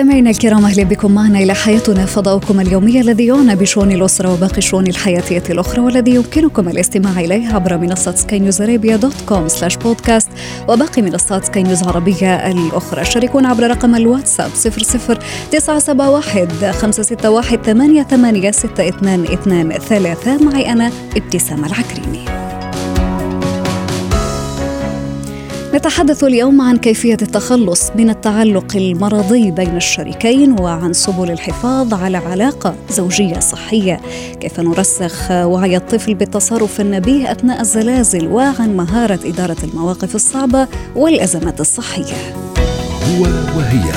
مستمعينا الكرام أهلا بكم معنا إلى حياتنا فضاؤكم اليومي الذي يعنى بشؤون الأسرة وباقي الشؤون الحياتيه الأخرى والذي يمكنكم الاستماع اليه عبر منصة Sky News Arabia dot com slash podcast وباقي منصات سكاي نيوز عربية الأخرى. شاركونا عبر رقم الواتساب 00 971 561 88 622 3 معي أنا ابتسام العكريمي. نتحدث اليوم عن كيفية التخلص من التعلق المرضي بين الشريكين وعن سبل الحفاظ على علاقة زوجية صحية، كيف نرسخ وعي الطفل بالتصرف النبيه أثناء الزلازل وعن مهارة إدارة المواقف الصعبة والأزمات الصحية. هو وهي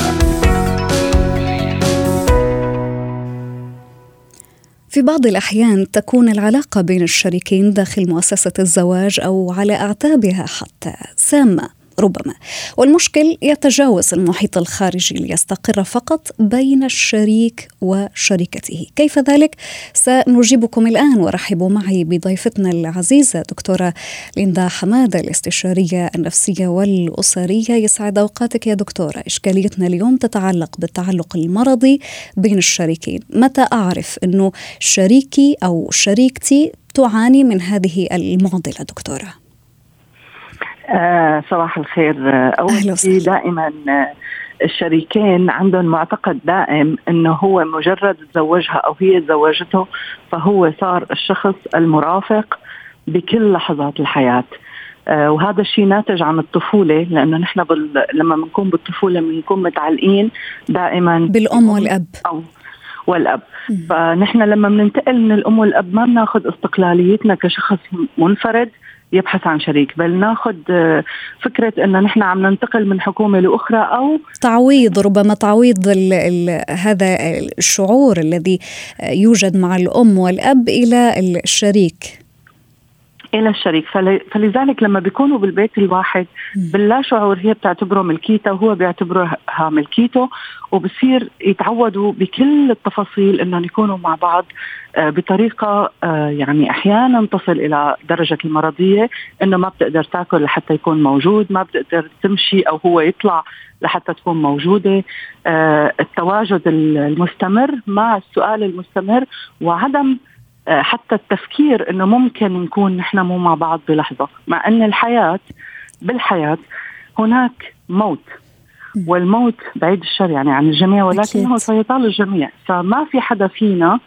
في بعض الأحيان تكون العلاقة بين الشريكين داخل مؤسسة الزواج أو على أعتابها حتى. سامة ربما. والمشكل يتجاوز المحيط الخارجي ليستقر فقط بين الشريك وشريكته كيف ذلك؟ سنجيبكم الآن ورحبوا معي بضيفتنا العزيزة دكتورة ليندا حمادة الاستشارية النفسية والأسرية. يسعد أوقاتك يا دكتورة. إشكاليتنا اليوم تتعلق بالتعلق المرضي بين الشريكين. متى أعرف أنه شريكي أو شريكتي تعاني من هذه المعضلة دكتورة؟ آه صباح الخير. آه، أول شيء دائما آه، الشريكين عندهم معتقد دائم إنه هو مجرد تزوجها أو هي تزوجته فهو صار الشخص المرافق بكل لحظات الحياة. آه وهذا الشيء ناتج عن الطفولة لأنه نحن بال... لما بنكون بالطفولة بنكون متعلقين دائما بالأم والأب. أو والأب. فنحن لما بننتقل من الأم والأب ما بناخذ استقلاليتنا كشخص منفرد يبحث عن شريك بل ناخذ آه، فكرة أن نحن عم ننتقل من حكومة لأخرى أو تعويض ربما تعويض ال ال هذا الشعور الذي يوجد مع الأم والأب إلى الشريك. إلى الشريك. فلذلك لما بيكونوا بالبيت الواحد باللا شعور هي بتعتبره ملكيته وهو بيعتبرها ملكيته وبصير يتعودوا بكل التفاصيل إنهم يكونوا مع بعض آه، بطريقة آه، يعني أحيانا تصل إلى درجة المرضية إنه ما بتقدر تاكل لحتى يكون موجود، ما بتقدر تمشي أو هو يطلع لحتى تكون موجودة، آه، التواجد المستمر مع السؤال المستمر وعدم حتى التفكير إنه ممكن نكون نحن مو مع بعض بلحظة مع إن الحياة بالحياة هناك موت. والموت بعيد الشر يعني عن الجميع ولكنه سيطال الجميع. فما في حدا فينا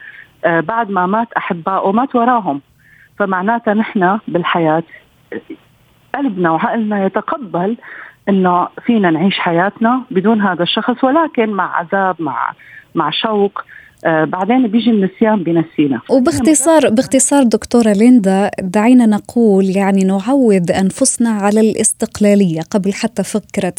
آه، بعد ما مات احبائه مات وراهم. فمعناتها نحن بالحياة قلبنا وعقلنا يتقبل إنه فينا نعيش حياتنا بدون هذا الشخص ولكن مع عذاب مع مع شوق آه، بعدين بيجي النسيان بنسينا. وباختصار باختصار دكتورة ليندا دعينا نقول يعني نعود أنفسنا على الاستقلالية قبل حتى فكرة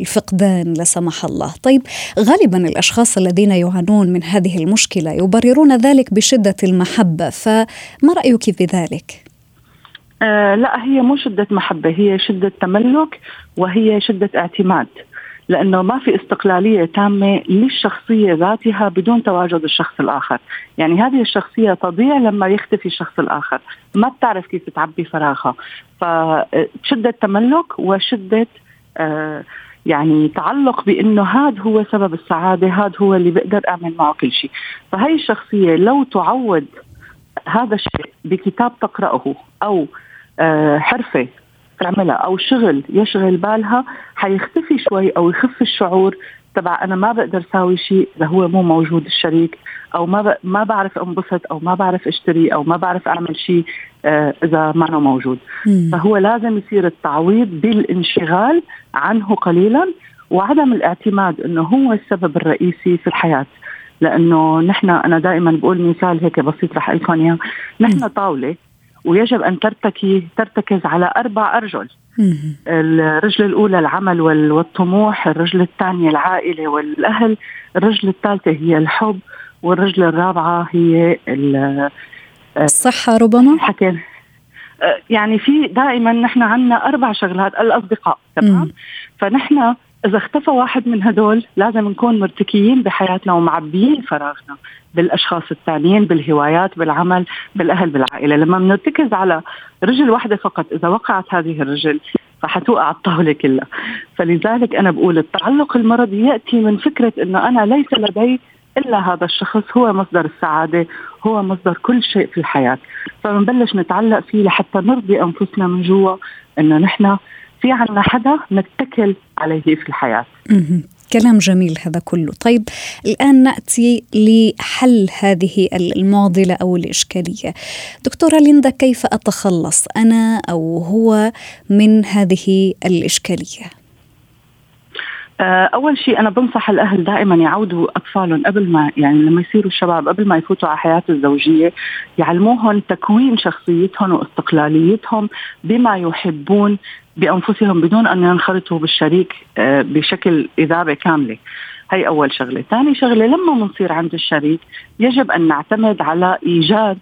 الفقدان لا سمح الله. طيب غالبا الأشخاص الذين يعانون من هذه المشكلة يبررون ذلك بشدة المحبة فما رأيك في ذلك؟ آه لا هي مو شدة محبة هي شدة تملك وهي شدة اعتماد. لأنه ما في استقلالية تامة للشخصية ذاتها بدون تواجد الشخص الآخر، يعني هذه الشخصية تضيع لما يختفي الشخص الآخر، ما بتعرف كيف تعبي فراغها، فشده تملك وشدة آه يعني تعلق بإنه هذا هو سبب السعادة، هذا هو اللي بقدر أعمل معه كل شيء، فهي الشخصية لو تعود هذا الشيء بكتاب تقرأه أو آه حرفة تعملها أو شغل يشغل بالها حيختفي شوي أو يخف الشعور. تبع أنا ما بقدر أسوي شيء إذا هو مو موجود الشريك أو ما ب... ما بعرف أنبسط أو ما بعرف أشتري أو ما بعرف أعمل شيء آه إذا ما موجود. مم. فهو لازم يصير التعويض بالانشغال عنه قليلا وعدم الاعتماد إنه هو السبب الرئيسي في الحياة. لأنه نحن أنا دائما بقول مثال هيك بسيط رح لكم إياه. نحن طاولة ويجب أن ترتكي ترتكز على أربع أرجل. الرجل الأولى العمل والطموح الرجل الثانية العائلة والأهل الرجل الثالثة هي الحب والرجل الرابعة هي الصحة ربما؟ حكينا. يعني في دائما نحن عندنا أربع شغلات الأصدقاء تمام؟ فنحن إذا اختفى واحد من هدول لازم نكون مرتكيين بحياتنا ومعبيين فراغنا بالأشخاص الثانيين بالهوايات بالعمل بالأهل بالعائلة. لما بنرتكز على رجل واحدة فقط إذا وقعت هذه الرجل فحتوقع الطاولة كلها. فلذلك أنا بقول التعلق المرضي يأتي من فكرة إنه أنا ليس لدي إلا هذا الشخص. هو مصدر السعادة هو مصدر كل شيء في الحياة. فبنبلش نتعلق فيه لحتى نرضي أنفسنا من جوا إنه نحن في عنا حدا نتكل عليه في الحياة. كلام جميل هذا كله. طيب الآن نأتي لحل هذه المعضلة أو الإشكالية. دكتورة ليندا كيف أتخلص أنا أو هو من هذه الإشكالية؟ أول شيء أنا بنصح الأهل دائما يعودوا أطفالهم قبل ما يعني لما يصيروا الشباب قبل ما يفوتوا على حياة الزوجية يعلموهم تكوين شخصيتهم واستقلاليتهم بما يحبون بأنفسهم بدون أن ينخرطوا بالشريك آه، بشكل إذابة كاملة. هي أول شغلة، ثاني شغلة لما بنصير عند الشريك يجب أن نعتمد على إيجاد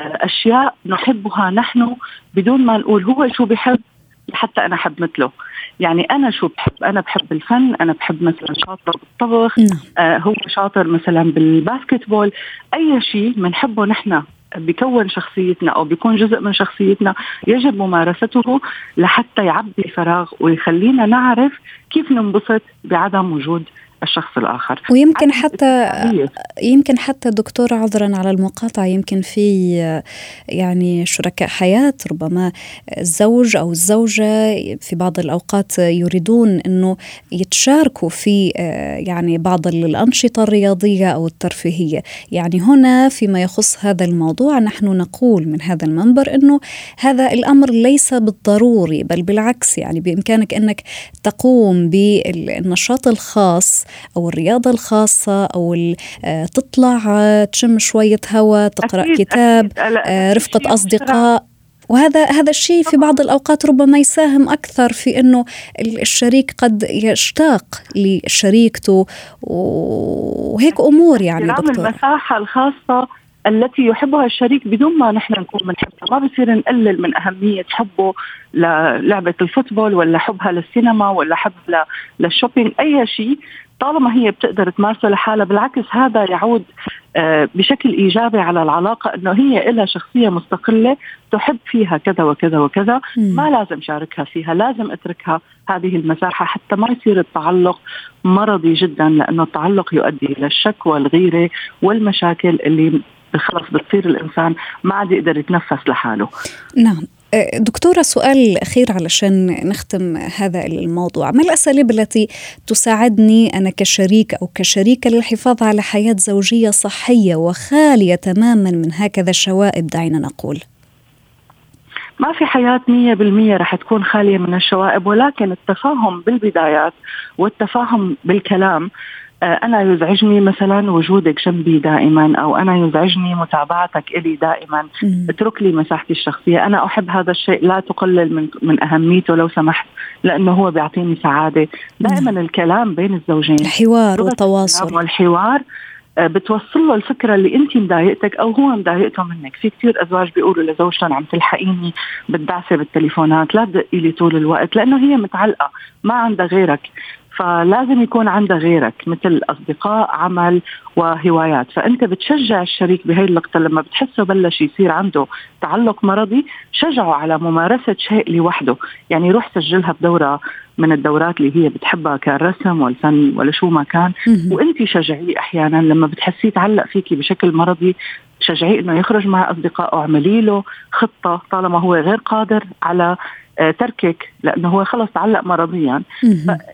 آه، أشياء نحبها نحن بدون ما نقول هو شو بحب لحتى أنا أحب مثله يعني أنا شو بحب أنا بحب الفن أنا بحب مثلا شاطر بالطبخ نعم. آه هو شاطر مثلا بالباسكت بول أي شيء بنحبه نحن بيكون شخصيتنا أو بيكون جزء من شخصيتنا يجب ممارسته لحتى يعبي الفراغ ويخلينا نعرف كيف ننبسط بعدم وجود الشخص الآخر. ويمكن حتى يمكن حتى دكتور عذرا على المقاطعة يمكن في يعني شركاء حياة ربما الزوج أو الزوجة في بعض الأوقات يريدون إنه يتشاركوا في يعني بعض الأنشطة الرياضية أو الترفيهية. يعني هنا فيما يخص هذا الموضوع نحن نقول من هذا المنبر إنه هذا الأمر ليس بالضروري بل بالعكس. يعني بإمكانك إنك تقوم بالنشاط الخاص أو الرياضة الخاصة أو آه، تطلع آه، تشم شوية هواء تقرأ أكيد كتاب أكيد. آه، رفقة أصدقاء. وهذا هذا الشيء في بعض الأوقات ربما يساهم أكثر في إنه الشريك قد يشتاق لشريكته. وهيك أمور يعني دكتور. المساحة الخاصة التي يحبها الشريك بدون ما نحن نكون بنحبها. ما بصير نقلل من أهمية حبه للعبة ال football ولا حبها للسينما ولا حب لل shopping. أي شيء طالما هي بتقدر تمارسه لحالها بالعكس هذا يعود آه، بشكل إيجابي على العلاقة إنه هي لها شخصية مستقلة تحب فيها كذا وكذا وكذا ما لازم شاركها فيها لازم اتركها هذه المساحة حتى ما يصير التعلق مرضي جدا لأنه التعلق يؤدي إلى الشك والغيره والمشاكل اللي خلص بتصير الإنسان ما عاد يقدر يتنفس لحاله. نعم. دكتورة سؤال أخير علشان نختم هذا الموضوع. ما الأساليب التي تساعدني أنا كشريك أو كشريكة للحفاظ على حياة زوجية صحية وخالية تماما من هكذا الشوائب دعينا نقول؟ ما في حياة مية بالمية رح تكون خالية من الشوائب ولكن التفاهم بالبدايات والتفاهم بالكلام أنا يزعجني مثلا وجودك جنبي دائما أو أنا يزعجني متابعتك إلي دائما. اترك لي مساحتي الشخصية. أنا أحب هذا الشيء. لا تقلل من من أهميته لو سمحت لأنه هو بيعطيني سعادة. دائما الكلام بين الزوجين. الحوار والتواصل. والحوار آه، بتوصل له الفكرة اللي انت مضايقتك أو هو مضايقته منك، في كثير أزواج بيقولوا لزوجتهم عم تلحقيني بالدعسه بالتليفونات، لا تدقي لي طول الوقت لأنه هي متعلقة ما عندها غيرك، فلازم يكون عندها غيرك مثل أصدقاء عمل وهوايات. فأنت بتشجع الشريك بهي اللقطة لما بتحسه بلش يصير عنده تعلق مرضي شجعه على ممارسة شيء لوحده. يعني روح سجلها بدورة من الدورات اللي هي بتحبها كالرسم والفن ولا شو ما كان. وأنت شجعيه أحيانا لما بتحسيه تعلق فيكي بشكل مرضي شجعيه إنه يخرج مع أصدقائه اعملي له خطة طالما هو غير قادر على تركك لأنه هو خلص تعلق مرضيا.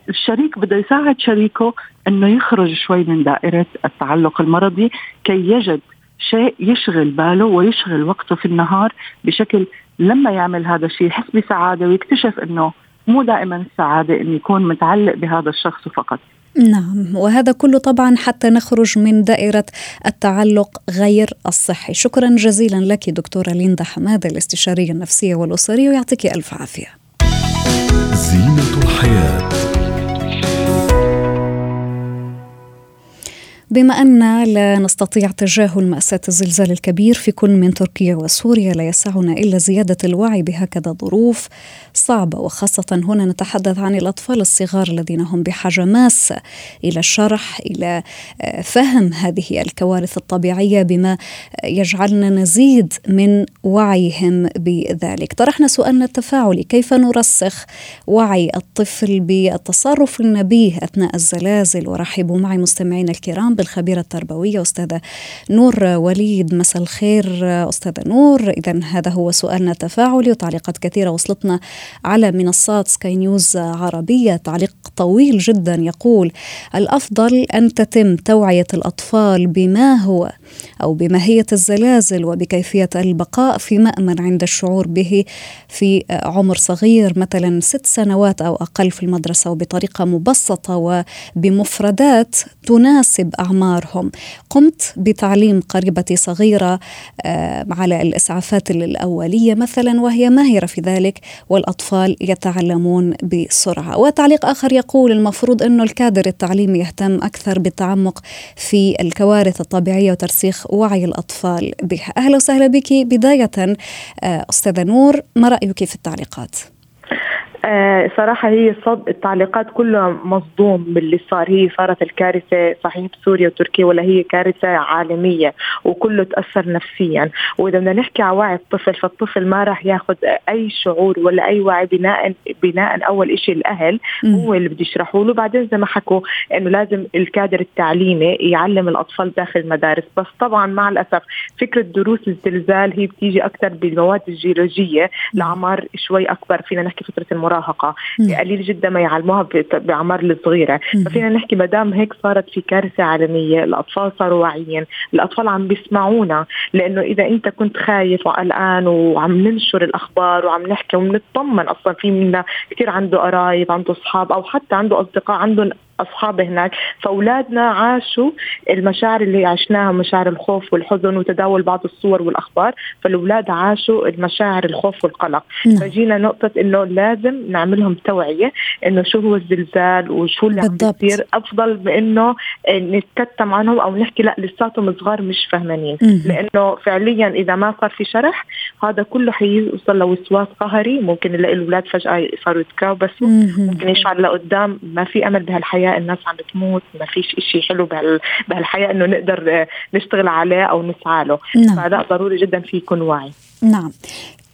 فالشريك بده يساعد شريكه إنه يخرج شوي من دائرة التعلق المرضي كي يجد شيء يشغل باله ويشغل وقته في النهار بشكل لما يعمل هذا الشيء يحس بسعادة ويكتشف إنه مو دائما السعاده إنه يكون متعلق بهذا الشخص فقط. نعم وهذا كله طبعا حتى نخرج من دائرة التعلق غير الصحي. شكرا جزيلا لك دكتورة ليندا حمادة الاستشارية النفسية والأسرية ويعطيك ألف عافية. زينة الحياة. بما أن لا نستطيع تجاهل مأساة الزلزال الكبير في كل من تركيا وسوريا لا يسعنا إلا زيادة الوعي بهكذا ظروف صعبة. وخاصة هنا نتحدث عن الأطفال الصغار الذين هم بحاجة ماسة إلى الشرح إلى آه، فهم هذه الكوارث الطبيعية بما يجعلنا نزيد من وعيهم بذلك. طرحنا سؤالنا التفاعلي كيف نرسخ وعي الطفل بالتصرف النبيه أثناء الزلازل؟ ورحبوا معي مستمعينا الكرام بالخبيرة التربوية أستاذة نور وليد. مساء الخير أستاذة نور. إذا هذا هو سؤالنا التفاعلي وتعليقات كثيرة وصلتنا على منصات سكاي نيوز عربية. تعليق طويل جدا يقول الأفضل أن تتم توعية الأطفال بما هو أو بماهية الزلازل وبكيفية البقاء في مأمن عند الشعور به في عمر صغير مثلا ست سنوات أو أقل في المدرسة وبطريقة مبسطة وبمفردات تناسب أعمارهم. قمت بتعليم قريبتي صغيرة آه، على الإسعافات الأولية مثلا وهي ماهرة في ذلك والأطفال يتعلمون بسرعة. وتعليق آخر يقول المفروض أنه الكادر التعليمي يهتم أكثر بالتعمق في الكوارث الطبيعية وترسيخ وعي الأطفال بها. أهلا وسهلا بك. بداية آه، أستاذة نور ما رأيك في التعليقات؟ آه صراحة هي صد التعليقات كلها مصدوم باللي صار. هي صارت الكارثة صحيح بسوريا وتركيا ولا هي كارثة عالمية وكله تأثر نفسيا. وإذا بدنا نحكي على وعي الطفل فالطفل ما راح ياخذ أي شعور ولا أي وعي بناء بناء أول شيء الأهل هو اللي بده يشرحوا له. بعدين زي ما حكوا إنه لازم الكادر التعليمي يعلم الأطفال داخل المدارس. بس طبعا مع الأسف فكرة دروس الزلزال هي بتيجي أكثر بالمواد الجيولوجية. لأعمار شوي أكبر. فينا نحكي فترة المراهقة المراهقة. قليل جدا ما يعلموها باعمار الصغيرة. ففينا نحكي ما دام هيك صارت في كارثة عالمية الأطفال صاروا واعيين الأطفال عم بيسمعونا. لأنه إذا أنت كنت خايف وقلقان وعم ننشر الأخبار وعم نحكي ونطمن أصلا في منا كثير عنده قرايب عنده أصحاب أو حتى عنده أصدقاء عندهم أصحاب هناك فأولادنا عاشوا المشاعر اللي عشناها مشاعر الخوف والحزن وتداول بعض الصور والأخبار فالأولاد عاشوا المشاعر الخوف والقلق. نعم. فجينا نقطة إنه لازم نعملهم توعية إنه شو هو الزلزال وشو اللي عم بيصير أفضل بإنه نتكتم عنهم أو نحكي لا لساتهم صغار مش فهمانين لأنه فعليا إذا ما صار في شرح هذا كله حيوصل لوسواس قهري ممكن نلاقي الأولاد فجأة صاروا يتكابسوا ممكن يشعر لقدام ما في أمل بهالحياة. الحياة الناس عم بتموت ما فيش إشي حلو بهالحياة إنه نقدر نشتغل عليه أو نسعى له نعم. فهذا ضروري جدا في يكون واعي نعم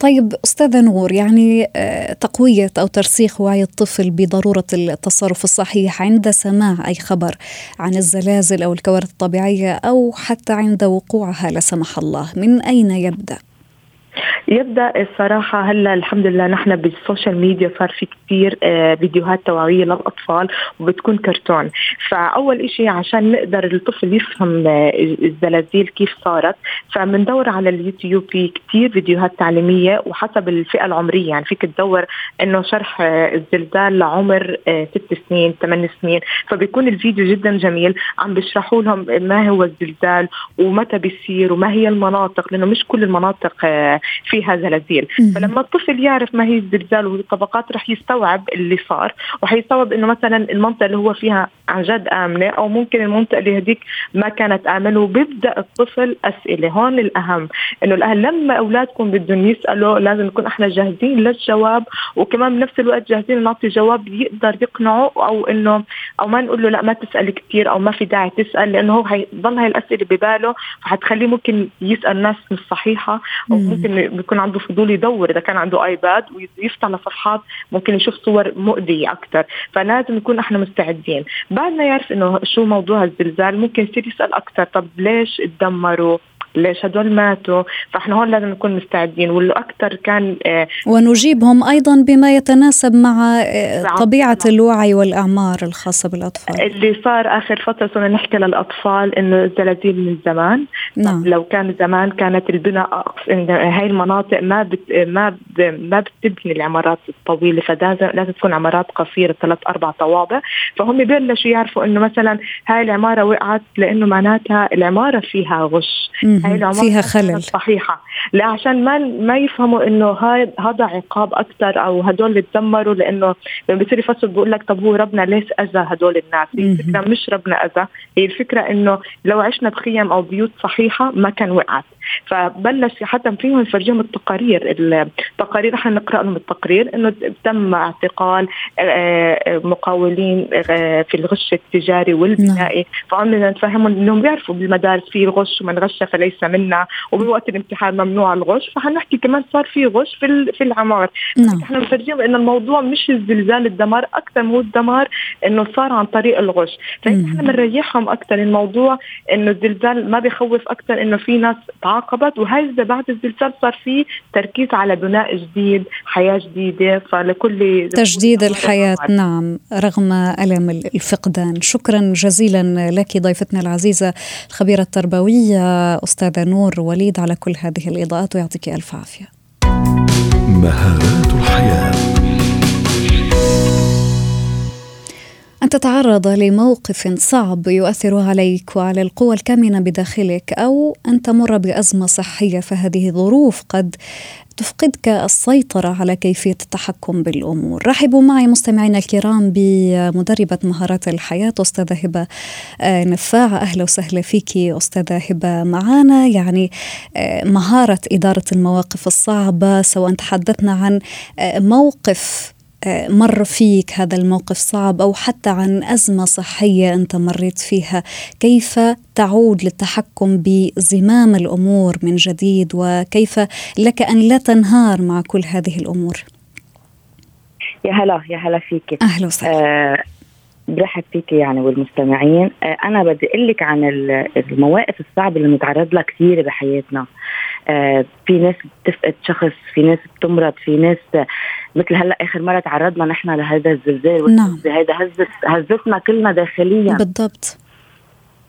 طيب استاذه نور يعني آه، تقوية أو ترسيخ وعي الطفل بضرورة التصرف الصحيح عند سماع أي خبر عن الزلازل أو الكوارث الطبيعية أو حتى عند وقوعها لا سمح الله من أين يبدأ؟ يبدأ الصراحة هلأ الحمد لله نحن بالسوشيال ميديا صار في كثير آه، فيديوهات توعوية للأطفال وبتكون كرتون. فأول شيء عشان نقدر الطفل يفهم آه، الزلازل كيف صارت فبندور على اليوتيوب في كثير فيديوهات تعليمية وحسب الفئة العمرية. يعني فيك تدور إنه شرح آه، الزلزال لعمر ست سنين ثمان سنين. فبيكون الفيديو جدا جميل عم بيشرحوا لهم ما هو الزلزال ومتى بيصير وما هي المناطق لأنه مش كل المناطق فيها زلازل فلما الطفل يعرف ما هي الزلزال والطبقات رح يستوعب اللي صار وحيستوعب إنه مثلا المنطقة اللي هو فيها عن جد آمنة أو ممكن المنطقة اللي هذيك ما كانت آمنة وبيبدأ الطفل أسئلة. هون الأهم إنه الأهل لما أولادكم بدهم يسألوا لازم نكون إحنا جاهزين للجواب وكمان بنفس الوقت جاهزين نعطي جواب يقدر يقنعه أو إنه أو ما نقول له لا ما تسأل كثير أو ما في داعي تسأل لأنه هو حيضل هاي الأسئلة بباله فحتخليه ممكن يسأل ناس مش صحيحة أو ممكن بيكون عنده فضول يدور. إذا كان عنده ايباد ويفتح لصفحات ممكن يشوف صور مؤذية أكثر فلازم نكون إحنا مستعدين. بعد ما يعرف إنه شو موضوع الزلزال ممكن يصير يسأل أكثر طب ليش تدمروا ليش هدول ماتوا؟ فاحنا هون لازم نكون مستعدين واللي أكثر كان آه ونجيبهم أيضا بما يتناسب مع آه طبيعة الوعي والأعمار الخاصة بالأطفال. اللي صار آخر فترة صرنا نحكي للأطفال إنه الزلازل من زمان. نعم. لو كان زمان كانت البناء هاي المناطق ما بت ما ب ما بتبني العمارات الطويلة فلازم لازم تكون عمارات قصيرة ثلاث أربع طوابق فهم ببلشوا يعرفوا إنه مثلا هاي العمارة وقعت لأنه معناتها العمارة فيها غش. هاي فيها خلل. صحيحة. لا عشان ما ما يفهموا إنه هذا عقاب أكثر أو هدول اللي تدمروا لإنه لما بصير يفسر بقول لك طب هو ربنا ليش أذى هدول الناس. هي الفكرة مش ربنا أذى هي الفكرة إنه لو عشنا بخيم أو بيوت صحيحة ما كان وقعت. فبلش حتى فيهم يفرجيهم التقارير التقارير إحنا نقرأ لهم التقرير إنه تم اعتقال آه، مقاولين آه، في الغش التجاري والبنائي. نعم. فعم نفهمهم إنهم بيعرفوا بالمدارس في غش ومن غش فليس منا وبوقت الامتحان ممنوع الغش. فحنحكي كمان صار في غش في في العمار نعم. إحنا بنفرجيهم إنه الموضوع مش الزلزال الدمار أكثر مو الدمار إنه صار عن طريق الغش. فإحنا بنريحهم أكثر الموضوع إنه الزلزال ما بيخوف أكثر إنه في ناس تعاقبت وهذا بعد الزلزال صار في تركيز على بناء جديد حياة جديدة؟ فلكل تجديد الحياة نعم رغم ألم الفقدان. شكرا جزيلا لك ضيفتنا العزيزة الخبيرة التربوية أستاذة نور وليد على كل هذه الإضاءات ويعطيك ألف عافية. مهارات الحياة. تتعرض لموقف صعب يؤثر عليك وعلى القوى الكامنة بداخلك أو أن تمر بأزمة صحية فهذه ظروف قد تفقدك السيطرة على كيفية التحكم بالأمور. رحبوا معي مستمعينا الكرام بمدربة مهارات الحياة أستاذة هبة آه، نفاعة أهلا وسهلا فيك أستاذة هبة معنا يعني آه، مهارة إدارة المواقف الصعبة سواء تحدثنا عن آه، موقف مر فيك هذا الموقف صعب أو حتى عن أزمة صحية أنت مريت فيها. كيف تعود للتحكم بزمام الأمور من جديد؟ وكيف لك أن لا تنهار مع كل هذه الأمور؟ يا هلا يا هلا فيك. أهلا وسهلا. آه برحب فيك يعني والمستمعين. آه أنا بدي أقول لك عن المواقف الصعبة اللي بنتعرض لها كثير بحياتنا. في ناس بتفقد شخص في ناس بتمرض في ناس مثل هلا آخر مرة تعرضنا نحن لهذا الزلزال نعم. هذا هزت هزتنا كلنا داخليا. بالضبط.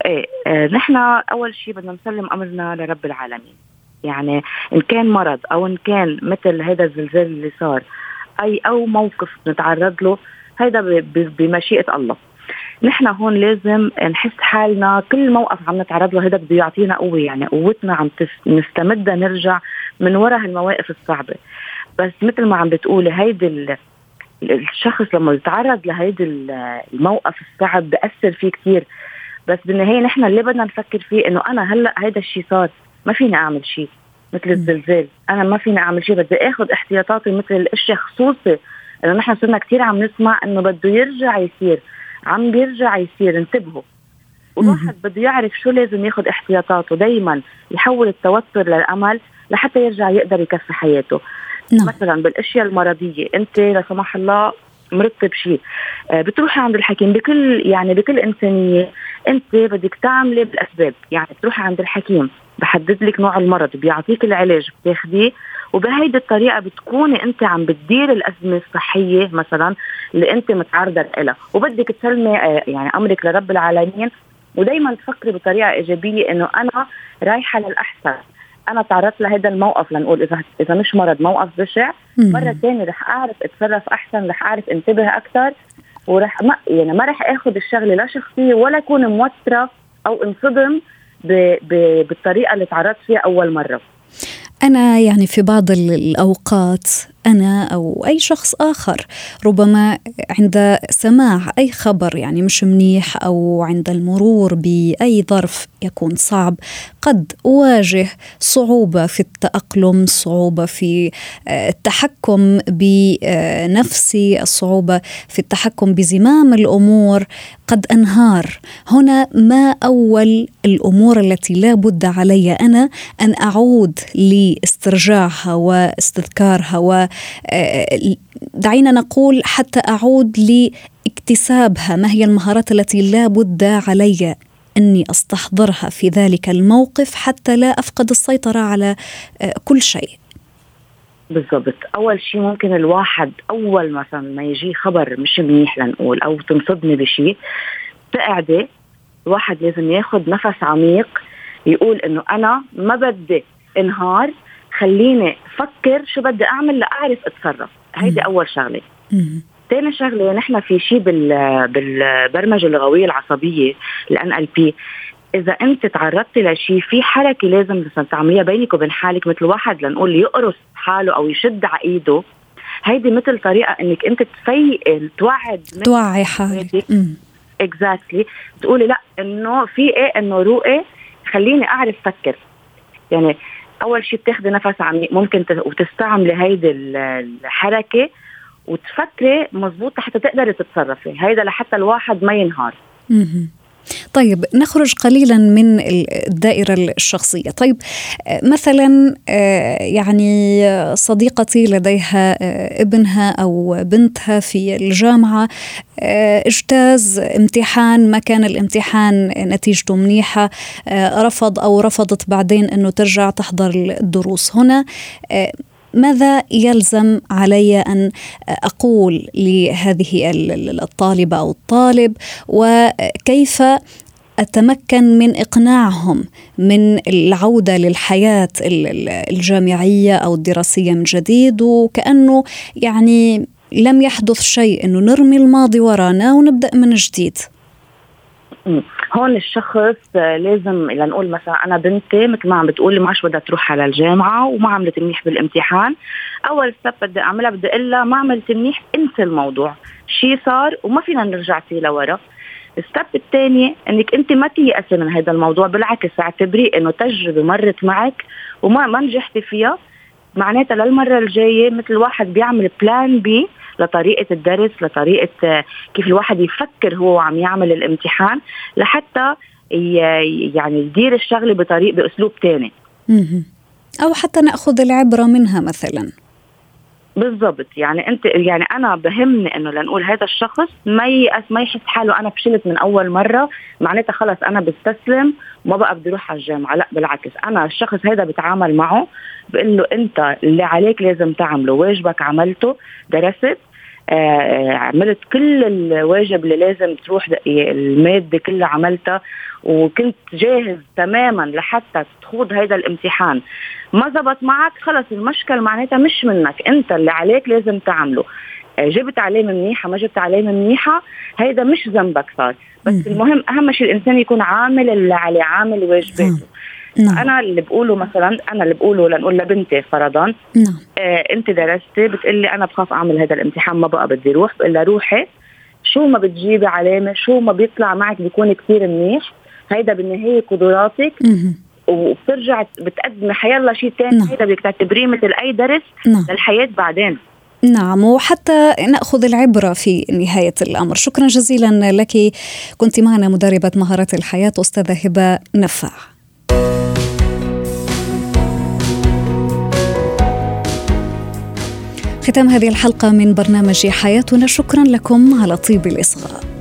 إيه آه نحن أول شيء بدنا نسلم أمرنا لرب العالمين. يعني إن كان مرض أو إن كان مثل هذا الزلزال اللي صار اي أو موقف نتعرض له هذا بمشيئة الله. نحن هون لازم نحس حالنا كل موقف عم نتعرض له هذا بده يعطينا قوة يعني قوتنا عم نستمدها نرجع من وراء هالمواقف الصعبة. بس مثل ما عم بتقولي هيدي الشخص لما يتعرض لهيدي الموقف الصعب بأثر فيه كثير بس بالنهاية نحن اللي بدنا نفكر فيه إنه أنا هلأ هيدا الشيء صار ما فيني أعمل شيء مثل الزلزال. أنا ما فيني أعمل شيء بدي آخذ احتياطاتي مثل الأشياء خصوصي. إنه نحن صرنا كثير عم نسمع إنه بده يرجع يصير. عم بيرجع يصير انتبهوا. والواحد بده يعرف شو لازم ياخذ احتياطاته دايما يحول التوتر للأمل لحتى يرجع يقدر يكفي حياته. نعم. مثلا بالأشياء المرضية أنت لا سمح الله مرضت بشيء آه، بتروحي عند الحكيم بكل يعني بكل إنسانية أنت بدك تعملي بالأسباب. يعني تروحي عند الحكيم بحدد لك نوع المرض بيعطيك العلاج بتاخذيه وبهيدي الطريقة بتكوني أنت عم بتدير الأزمة الصحية مثلا اللي أنت متعرضة لها. وبدك تسلمي آه، يعني أمرك لرب العالمين. ودائما تفكري بطريقة إيجابية إنه أنا رايحة للأحسن. أنا تعرضت لهذا الموقف لنقول إذا إذا مش مرض موقف بشع. مرة ثانية رح أعرف أتصرف أحسن رح أعرف انتبه أكثر ورح ما يعني ما رح آخذ الشغلة لا شخصية ولا أكون موترة أو انصدم ب ب بالطريقة اللي تعرضت فيها أول مرة. أنا يعني في بعض الأوقات أنا أو أي شخص آخر ربما عند سماع أي خبر يعني مش منيح أو عند المرور بأي ظرف يكون صعب قد أواجه صعوبة في التأقلم صعوبة في آه، التحكم بنفسي الصعوبه في التحكم بزمام الأمور قد أنهار. هنا ما أول الأمور التي لا بد علي أنا أن أعود لاسترجاعها واستذكارها دعينا نقول حتى أعود لاكتسابها. ما هي المهارات التي لا بد علي أني أستحضرها في ذلك الموقف حتى لا أفقد السيطرة على آه، كل شيء؟ بالضبط. أول شيء ممكن الواحد أول مثلا ما يجي خبر مش منيح لنقول أو تنصدمي بشيء تقعدي الواحد لازم ياخذ نفس عميق يقول إنه أنا ما بدي انهار خليني فكر شو بدي أعمل لأعرف أتصرف. هيدي أول شغلة. ثاني شغلة نحن في شيء بال بالبرمجة اللغوية العصبية الان ال بي إذا أنت تعرضتي لشيء في حركة لازم تعمليها بينك وبين حالك مثل واحد لنقول يقرص حاله أو يشد على إيده. هيدي مثل طريقة إنك أنت تفيقي توعد توعي حالك. اكزاكتلي تقولي لا إنه في إيه إنه روقي خليني أعرف فكر. يعني أول شيء بتاخذي نفس عميق ممكن وتستعملي هيدي الحركة وتفكري مزبوط حتى تقدري تتصرفي. هيدا لحتى الواحد ما ينهار. طيب نخرج قليلا من الدائرة الشخصية. طيب مثلا آه، يعني صديقتي لديها آه، ابنها أو بنتها في الجامعة آه، أجتاز امتحان ما كان الامتحان نتيجته منيحة رفض أو رفضت بعدين أنه ترجع تحضر الدروس. هنا ماذا يلزم علي أن أقول لهذه الطالبة أو الطالب؟ وكيف أتمكن من إقناعهم من العودة للحياة الجامعية أو الدراسية من جديد؟ وكأنه يعني لم يحدث شيء إنه نرمي الماضي ورانا ونبدأ من جديد. هون الشخص لازم لنقول مثلا أنا بنتي مثل ما عم بتقولي ما عادش بدها تروح على الجامعة وما عملت منيح بالامتحان. أول step بدي أعملها بدي أقول لها ما عملت منيح انسى الموضوع. شيء صار وما فينا نرجع فيه لورا. ال step الثاني إنك أنت ما تيأسي من هذا الموضوع بالعكس اعتبريه إنه تجربة مرت معك وما ما نجحتي فيها. معناتها للمرة الجاية مثل واحد بيعمل بلان بي لطريقة الدرس لطريقة كيف الواحد يفكر هو عم يعمل الامتحان لحتى يعني يدير الشغلة بطريق بأسلوب ثاني أو حتى نأخذ العبرة منها مثلا. بالضبط. يعني انت يعني أنا بهمني إنه لنقول هذا الشخص ما ما يحس حاله. أنا فشلت من أول مرة. معناتها خلص أنا بستسلم وما بقى بدي أروح على الجامعة. لا بالعكس. أنا الشخص هذا بتعامل معه بقول له أنت اللي عليك لازم تعمله. واجبك عملته درست عملت كل الواجب اللي لازم تروح المادة كلها عملتها وكنت جاهز تماما لحتى تخوض هذا الامتحان. ما زبط معك خلص المشكل معناتها مش منك انت اللي عليك لازم تعمله. آه، جبت علامه منيحة ما جبت علامه منيحة هيدا مش ذنبك صار. بس المهم أهم شيء الإنسان يكون عامل اللي عليه عامل واجباته. نعم. أنا اللي بقوله مثلا أنا اللي بقوله لنقول لبنتي فرضا نعم. آه أنت درستي بتقلي أنا بخاف أعمل هذا الامتحان ما بقى بدي أروح بقول لها روحي شو ما بتجيبي علامة شو ما بيطلع معك بيكون كثير منيح هيدا بالنهاية قدراتك وبترجع بتقدمي حيالله شيء ثاني نعم. هيدا بدك تعتبريه مثل أي درس نعم. للحياة بعدين نعم وحتى نأخذ العبرة في نهاية الأمر شكرا جزيلا لك كنت معنا مدربة مهارات الحياة أستاذة هبة نفاع ختام هذه الحلقة من برنامج حياتنا. شكرا لكم على طيب الإصغاء.